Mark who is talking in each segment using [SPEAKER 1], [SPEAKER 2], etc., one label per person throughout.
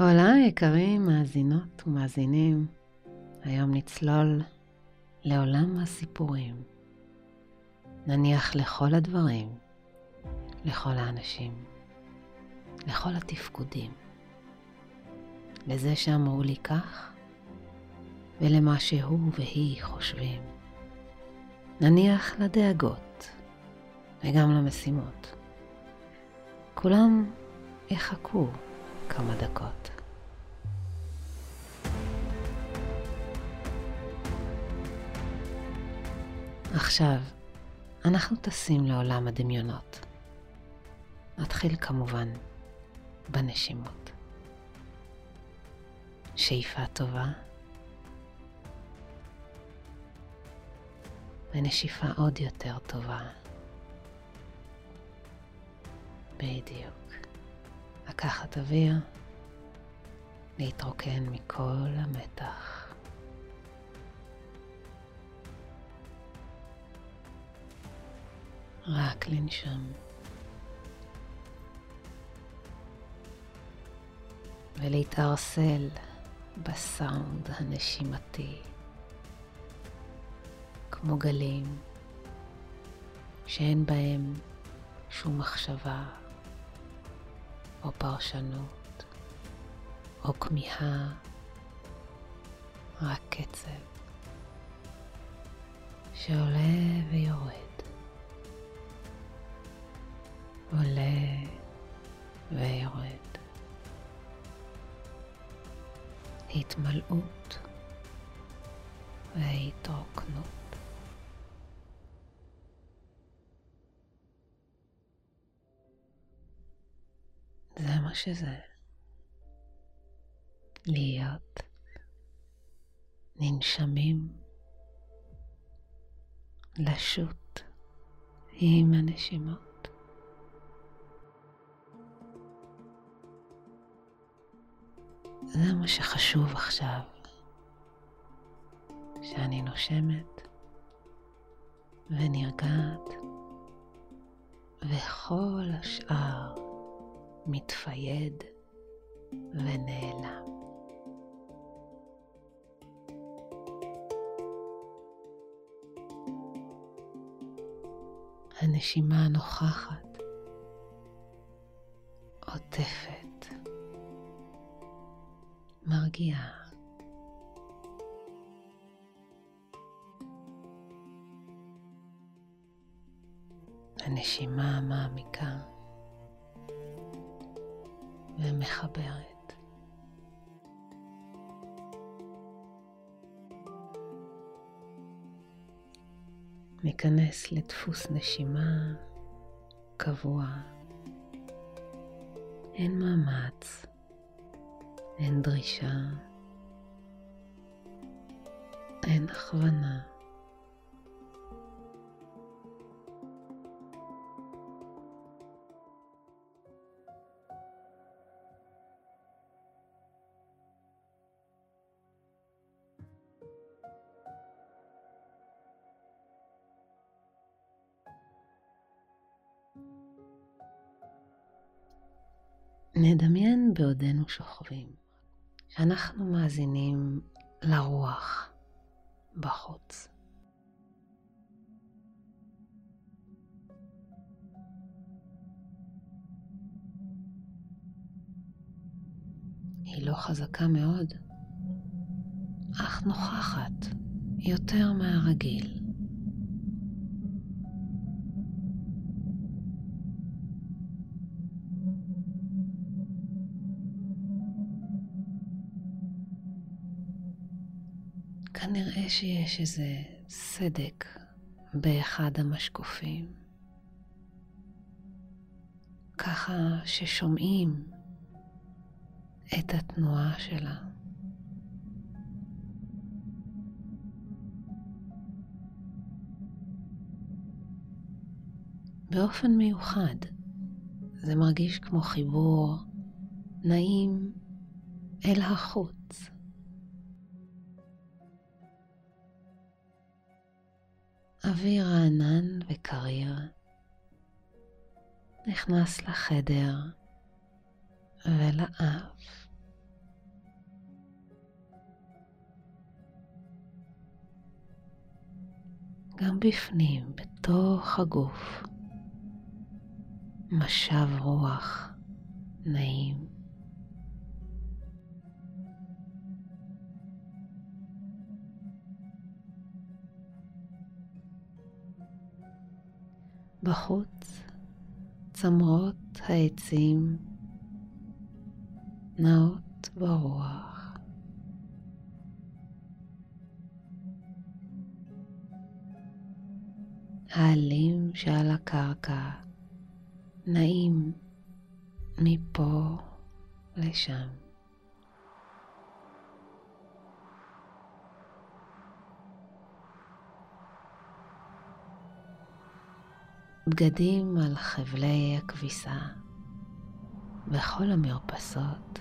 [SPEAKER 1] הולה יקרים, מאזינות ומאזינים, היום נצלול לעולם הסיפורים. נניח לכל הדברים, לכל האנשים, לכל התפקודים, לזה שאמרו לי כך ולמה שהוא והיא חושבים. נניח לדאגות וגם למשימות. כולם יחכו כמה דקות. עכשיו, אנחנו טסים לעולם הדמיונות. נתחיל כמובן בנשימות. שאיפה טובה ונשיפה עוד יותר טובה. בדיוק. לקחת אוויר, להתרוקן מכל המתח. רק לנשום. ולהתערסל בסאונד הנשימתי, כמו גלים שאין בהם שום מחשבה או פרשנות או כמיהה, רק קצב שעולה ויורד, עולה ויורד. התמלאות והתרוקנות. מה שזה. להיות ננשמים, לשוט עם הנשימות. זה מה שחשוב עכשיו, שאני נושמת ונרגעת, וכל השאר מתפייד ונעלם. הנשימה הנוכחת עוטפת, מרגיעה. הנשימה המעמיקה ומחברת. ניכנס לדפוס נשימה קבוע. אין מאמץ, אין דרישה, אין הכוונה. נדמיין בעודנו שוכבים, שאנחנו מאזינים לרוח בחוץ. היא לא חזקה מאוד, אך נוכחת יותר מהרגיל. כנראה שיש איזה סדק באחד המשקופים, ככה ששומעים את התנועה שלה. באופן מיוחד, זה מרגיש כמו חיבור נעים אל החוץ. אוויר רענן וקריר נכנס לחדר ולאף. גם בפנים, בתוך הגוף, משב רוח נעים. בחוץ צמרות העצים נעות ברוח. העלים שעל הקרקע נעים מפה לשם. בגדים על חבלי הכביסה בכל המרפסות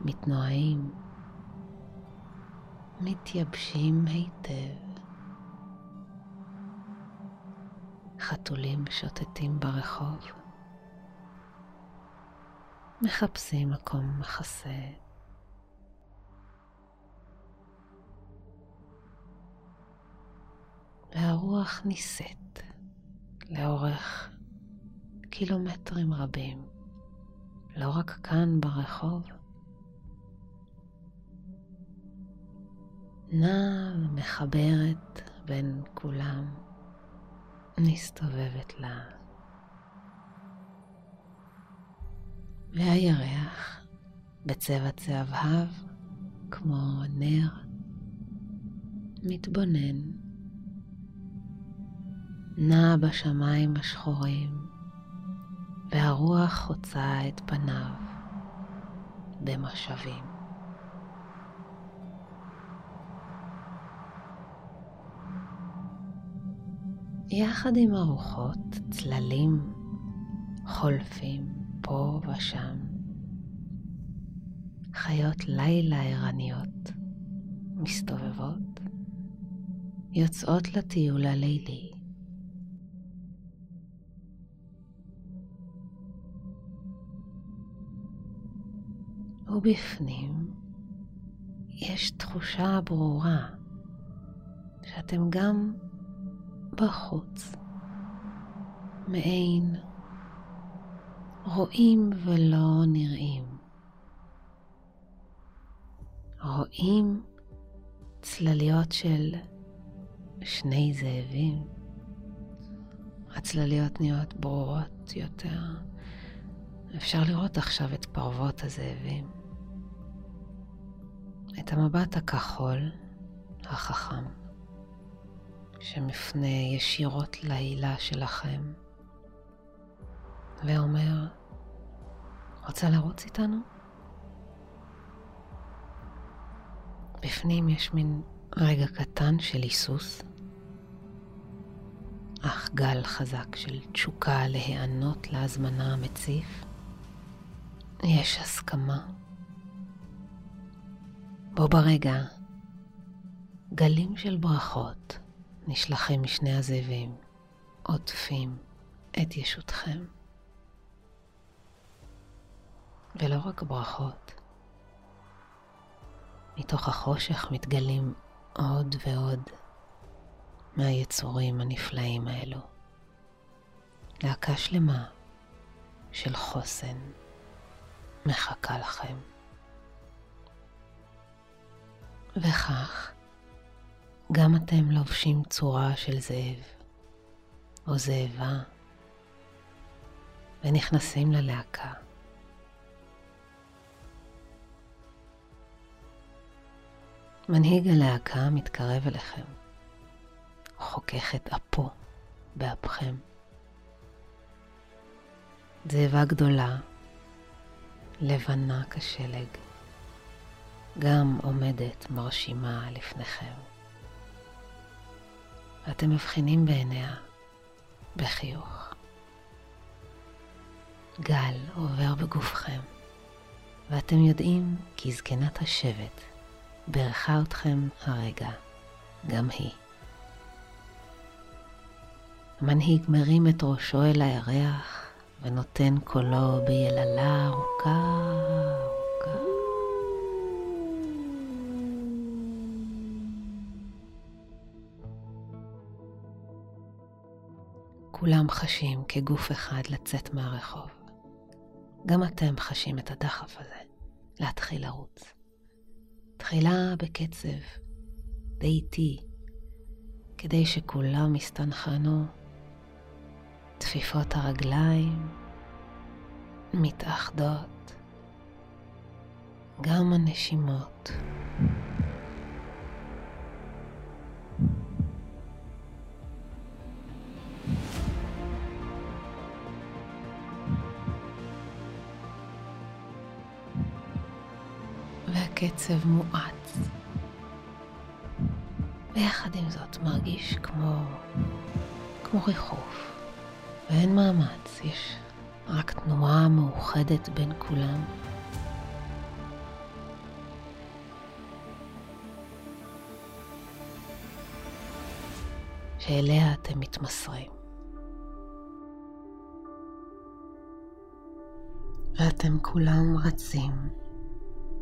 [SPEAKER 1] מתנועים, מתייבשים היטב. חתולים שוטטים ברחוב, מחפשים מקום מחסה. והרוח נישאת לאורך קילומטרים רבים, לא רק כאן ברחוב, נעה ומחברת בין כולם, מסתובבת לה. והירח בצבע צהבהב כמו נר מתבונן נע בשמיים השחורים, והרוח חוצה את פניו במשאבים. יחד עם הרוחות, צללים חולפים פה ושם. חיות לילה ערניות מסתובבות, יוצאות לטיול הלילי. ובפנים יש תחושה ברורה שאתם גם בחוץ, מעין רואים ולא נראים. רואים צלליות של שני זאבים. הצלליות נהיות ברורות יותר. אפשר לראות עכשיו את פרוות הזאבים. את המבט הכחול, החכם, שמפנה ישירות להילה שלכם, ואומר, רוצה לרוץ איתנו? בפנים יש מין רגע קטן של היסוס, אך גל חזק של תשוקה להיענות להזמנה המציף. יש הסכמה. בו ברגע גלים של ברכות נשלחים משני הזאבים, עוטפים את ישותכם. ולא רק ברכות, מתוך החושך מתגלים עוד ועוד מהיצורים הנפלאים האלו. להקה שלמה של חוסן מחכה לכם. וכך, גם אתם לובשים צורה של זאב או זאבה ונכנסים ללהקה. מנהיג הלהקה מתקרב אליכם, חוכך את אפו באפכם. זאבה גדולה, לבנה כשלג, גם עומדת מרשימה לפניכם. ואתם מבחינים בעיניה בחיוך. גל עובר בגופכם, ואתם יודעים כי זקנת השבט בירכה אתכם הרגע, גם היא. המנהיג מרים את ראשו אל הירח ונותן קולו ביללה ארוכה ארוכה. כולם חשים כגוף אחד לצאת מהרחוב. גם אתם חשים את הדחף הזה, להתחיל לרוץ. תחילה בקצב די איטי, כדי שכולם יסתנכרנו. תפיפות הרגליים מתאחדות, גם הנשימות. והקצב מואץ. ויחד עם זאת מרגיש כמו, כמו ריחוף, ואין מאמץ, יש רק תנועה מאוחדת בין כולם. שאליה אתם מתמסרים. ואתם כולם רצים,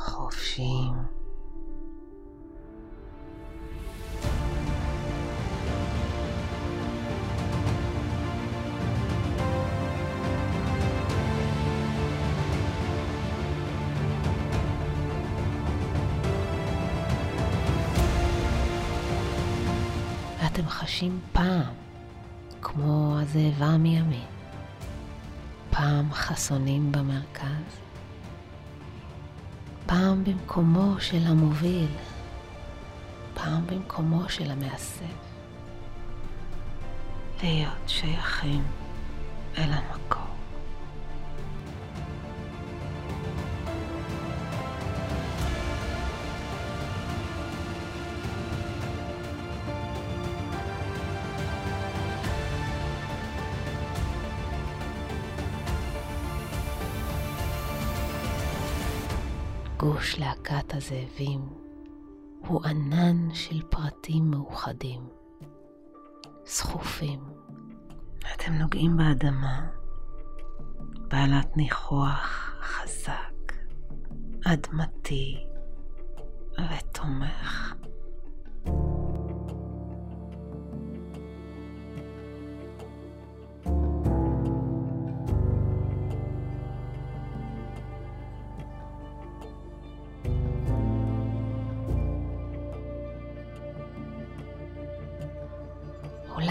[SPEAKER 1] חופשיים. ואתם חשים פעם כמו הזאבה מימין, פעם חסונים במרכז, פעם במקומו של המוביל, פעם במקומו של המאסף. להיות שייכים אל המקור. גוש להקת הזאבים הוא ענן של פרטים מאוחדים, סחופים. אתם נוגעים באדמה, בעלת ניחוח חזק, אדמתי ותומך.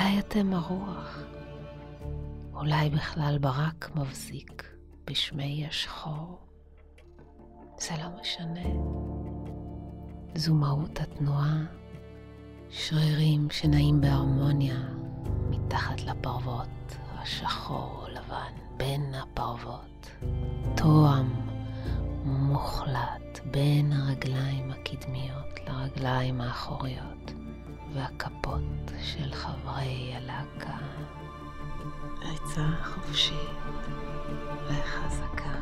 [SPEAKER 1] אולי אתם הרוח, אולי בכלל ברק מבזיק בשמי השחור. זה לא משנה. זו מהות התנועה, שרירים שנעים בהרמוניה מתחת לפרוות, השחור לבן בין הפרוות, תואם מוחלט בין הרגליים הקדמיות לרגליים האחוריות. והכפות של חברי הלהקה. ריצה חופשית וחזקה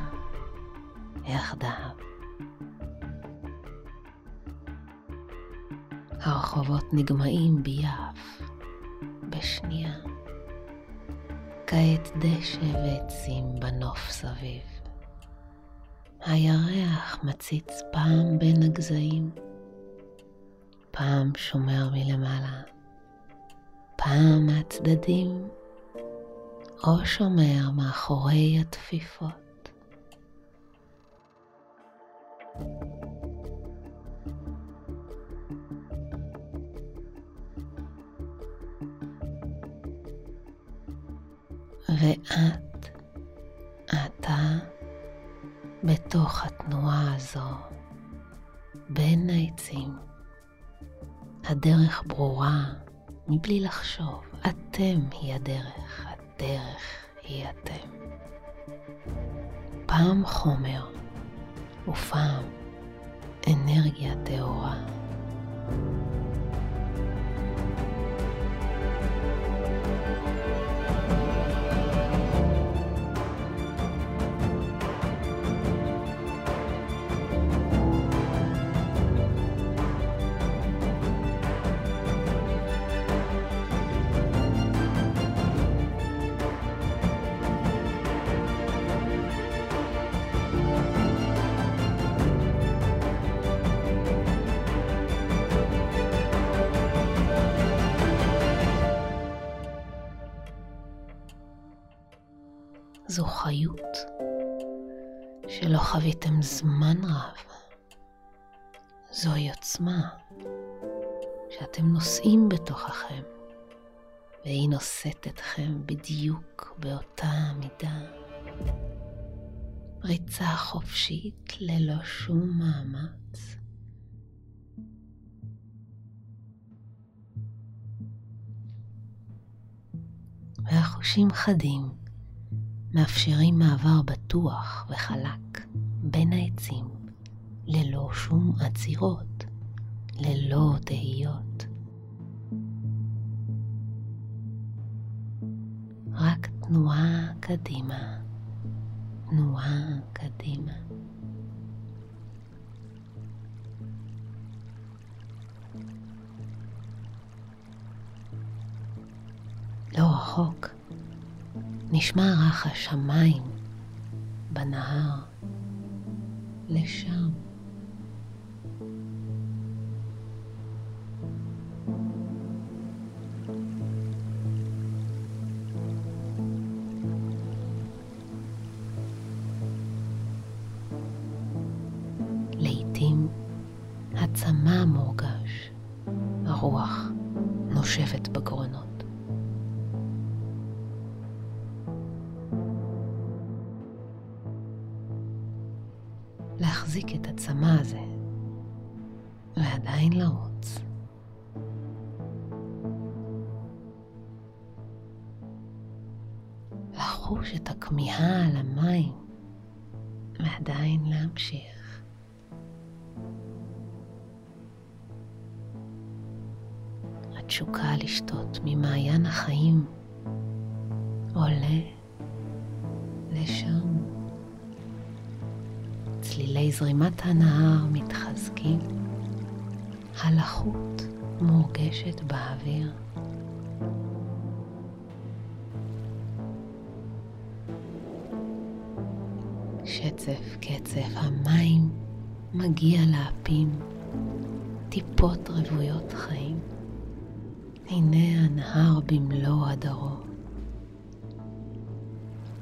[SPEAKER 1] יחדיו. הרחובות נגמעים ביעף, בשנייה. כעת דשא ועצים בנוף סביב. הירח מציץ פעם בין הגזעים. פעם שומר מלמעלה, פעם מהצדדים, או שומר מאחורי התפיפות. ואת, אתה, בתוך התנועה הזו, בין העצים. הדרך ברורה מבלי לחשוב. אתם היא הדרך, הדרך היא אתם. פעם חומר ופעם אנרגיה טהורה. חוויתם זמן רב. זוהי עוצמה שאתם נושאים בתוככם, והיא נושאת אתכם בדיוק באותה מידה. ריצה חופשית ללא שום מאמץ. והחושים חדים מאפשרים מעבר בטוח וחלק בין העצים ללא שום עצירות, ללא תהיות. רק תנועה קדימה, תנועה קדימה. לא רחוק נשמע רחש המים בנהר לשם. לעתים ועדיין להמשיך. התשוקה לשתות ממעיין החיים עולה לשם. צלילי זרימת הנהר מתחזקים, הלחות מורגשת באוויר. שצף קצף המים מגיע לאפים, טיפות רוויות חיים. הנה הנהר במלוא הדרו.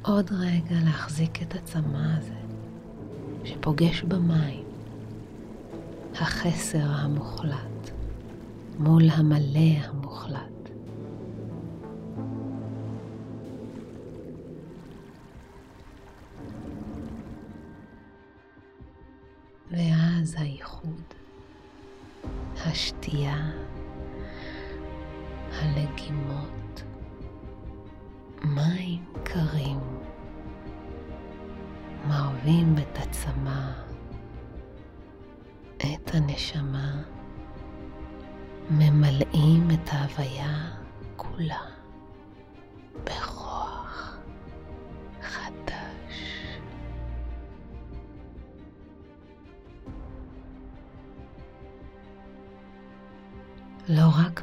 [SPEAKER 1] עוד רגע להחזיק את הצמא הזה. שפוגש במים, החסר המוחלט מול המלא המוחלט. ואז האיחוד, השתייה, הלגימות, מים קרים. מרבים את הצמא, את הנשמה, ממלאים את ההוויה כולה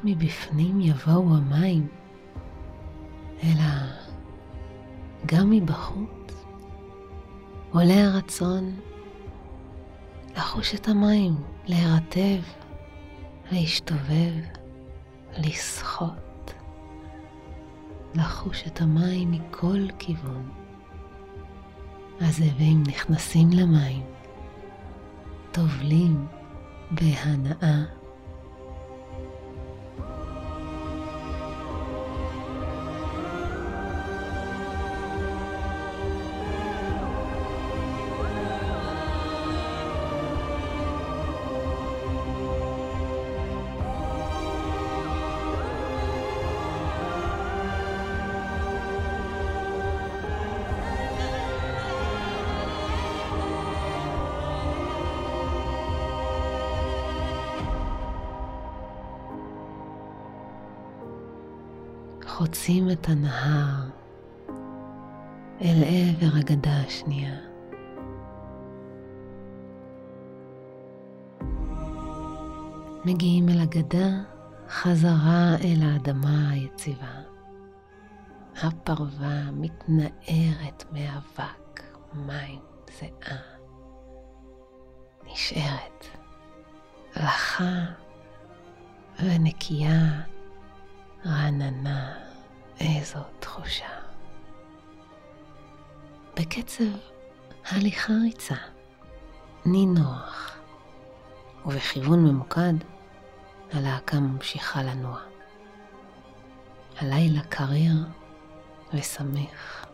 [SPEAKER 1] מבפנים יבואו המים, אלא גם מבחוץ. עולה הרצון לחוש את המים, להירטב, להשתובב, לשחות, לחוש את המים מכל כיוון. הזאבים נכנסים למים, טובלים בהנאה. חוצים את הנהר אל עבר הגדה השנייה. מגיעים אל הגדה חזרה אל האדמה היציבה. הפרווה מתנערת מאבק, מים, זיעה. נשארת לחה ונקייה, רעננה. איזו תחושה. בקצב הליכה ריצה, נינוח, ובכיוון ממוקד הלהקה ממשיכה לנוע. הלילה קריר ושמח.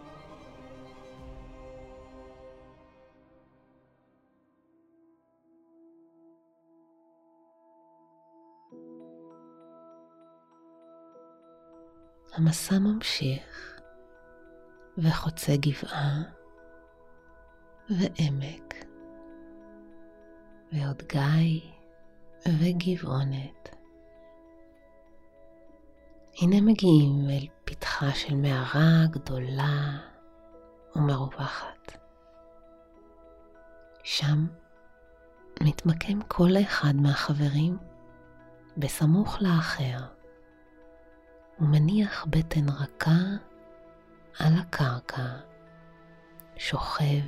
[SPEAKER 1] המסע ממשיך וחוצה גבעה ועמק ועוד גיא וגבעונת. הנה מגיעים אל פתחה של מערה גדולה ומרווחת. שם מתמקם כל אחד מהחברים בסמוך לאחר. ומניח בטן רכה על הקרקע, שוכב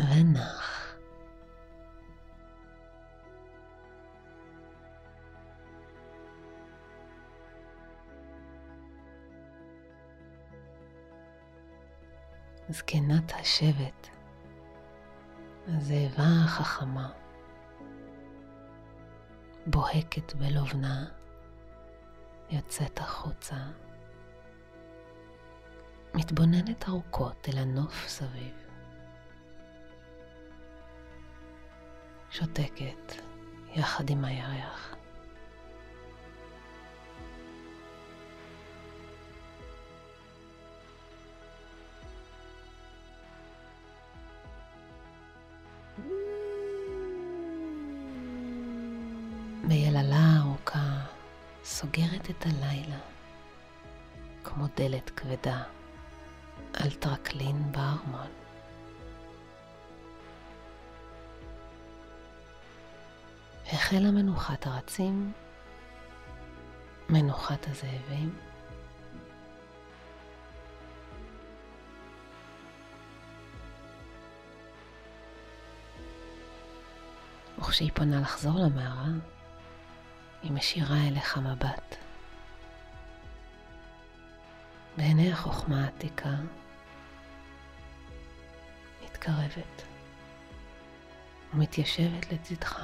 [SPEAKER 1] ונח. זקנת השבט, הזאבה החכמה, בוהקת בלובנה יוצאת החוצה, מתבוננת ארוכות אל הנוף סביב. שותקת יחד עם הירח. את הלילה כמו דלת כבדה על טרקלין בארמון. החלה מנוחת הרצים, מנוחת הזאבים, וכשהיא פונה לחזור למערה, היא משאירה אליך מבט. בעיני החוכמה העתיקה מתקרבת ומתיישבת לצדך.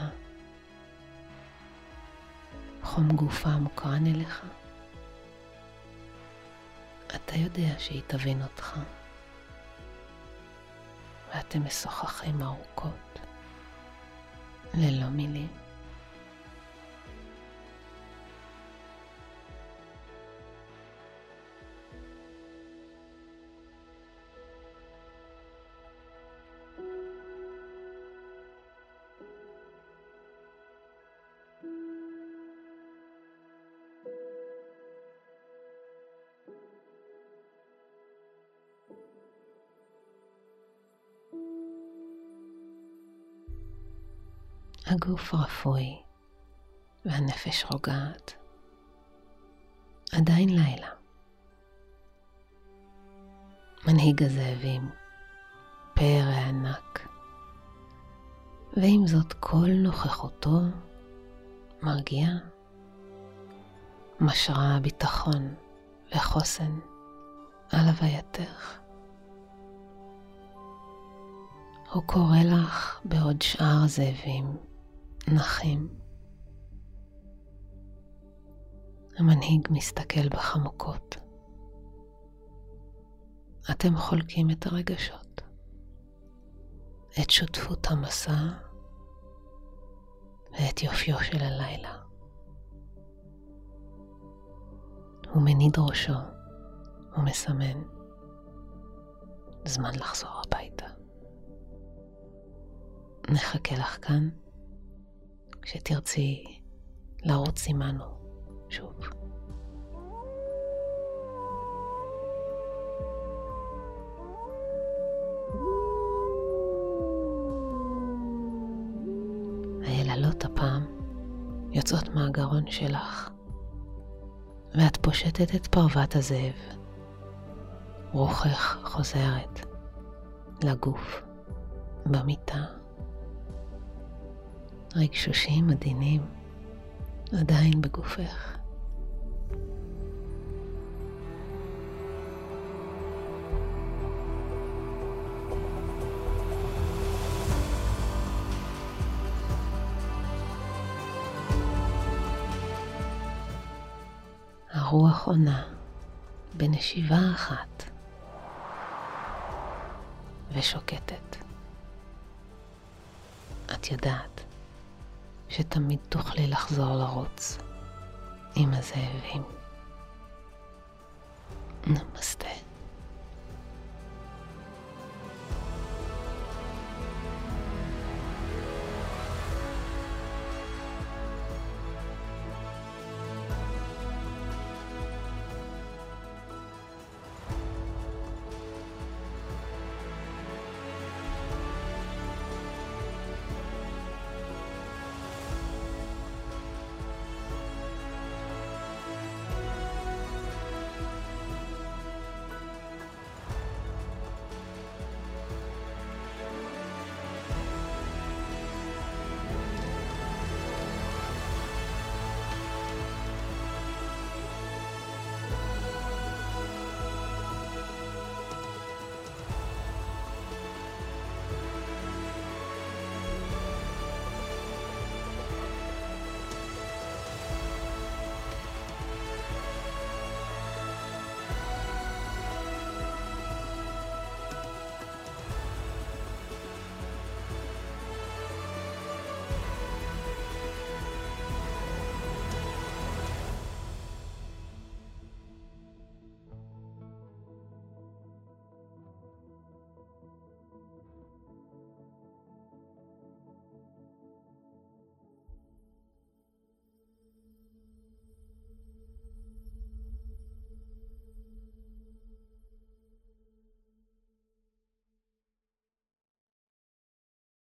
[SPEAKER 1] חום גופה מוקרן אליך. אתה יודע שהיא תבין אותך, ואתם משוחחים ארוכות, ללא מילים. הגוף רפוי והנפש רוגעת. עדיין לילה. מנהיג הזאבים, פרא ענק, ועם זאת כל נוכחותו מרגיעה, משרה ביטחון וחוסן על הווייתך. הוא קורא לך בעוד שאר הזאבים נחים. המנהיג מסתכל בחמוקות. אתם חולקים את הרגשות, את שותפות המסע ואת יופיו של הלילה. הוא מניד ראשו ומסמן זמן לחזור הביתה. נחכה לך כאן כשתרצי לרוץ עמנו שוב. היללות הפעם יוצאות מהגרון שלך, ואת פושטת את פרוות הזאב. רוחך חוזרת לגוף במיטה. רגשושים עדינים עדיין בגופך. הרוח עונה בנשיבה אחת ושוקטת. את יודעת. שתמיד תוכלי לחזור לרוץ עם הזאבים. נמסטה.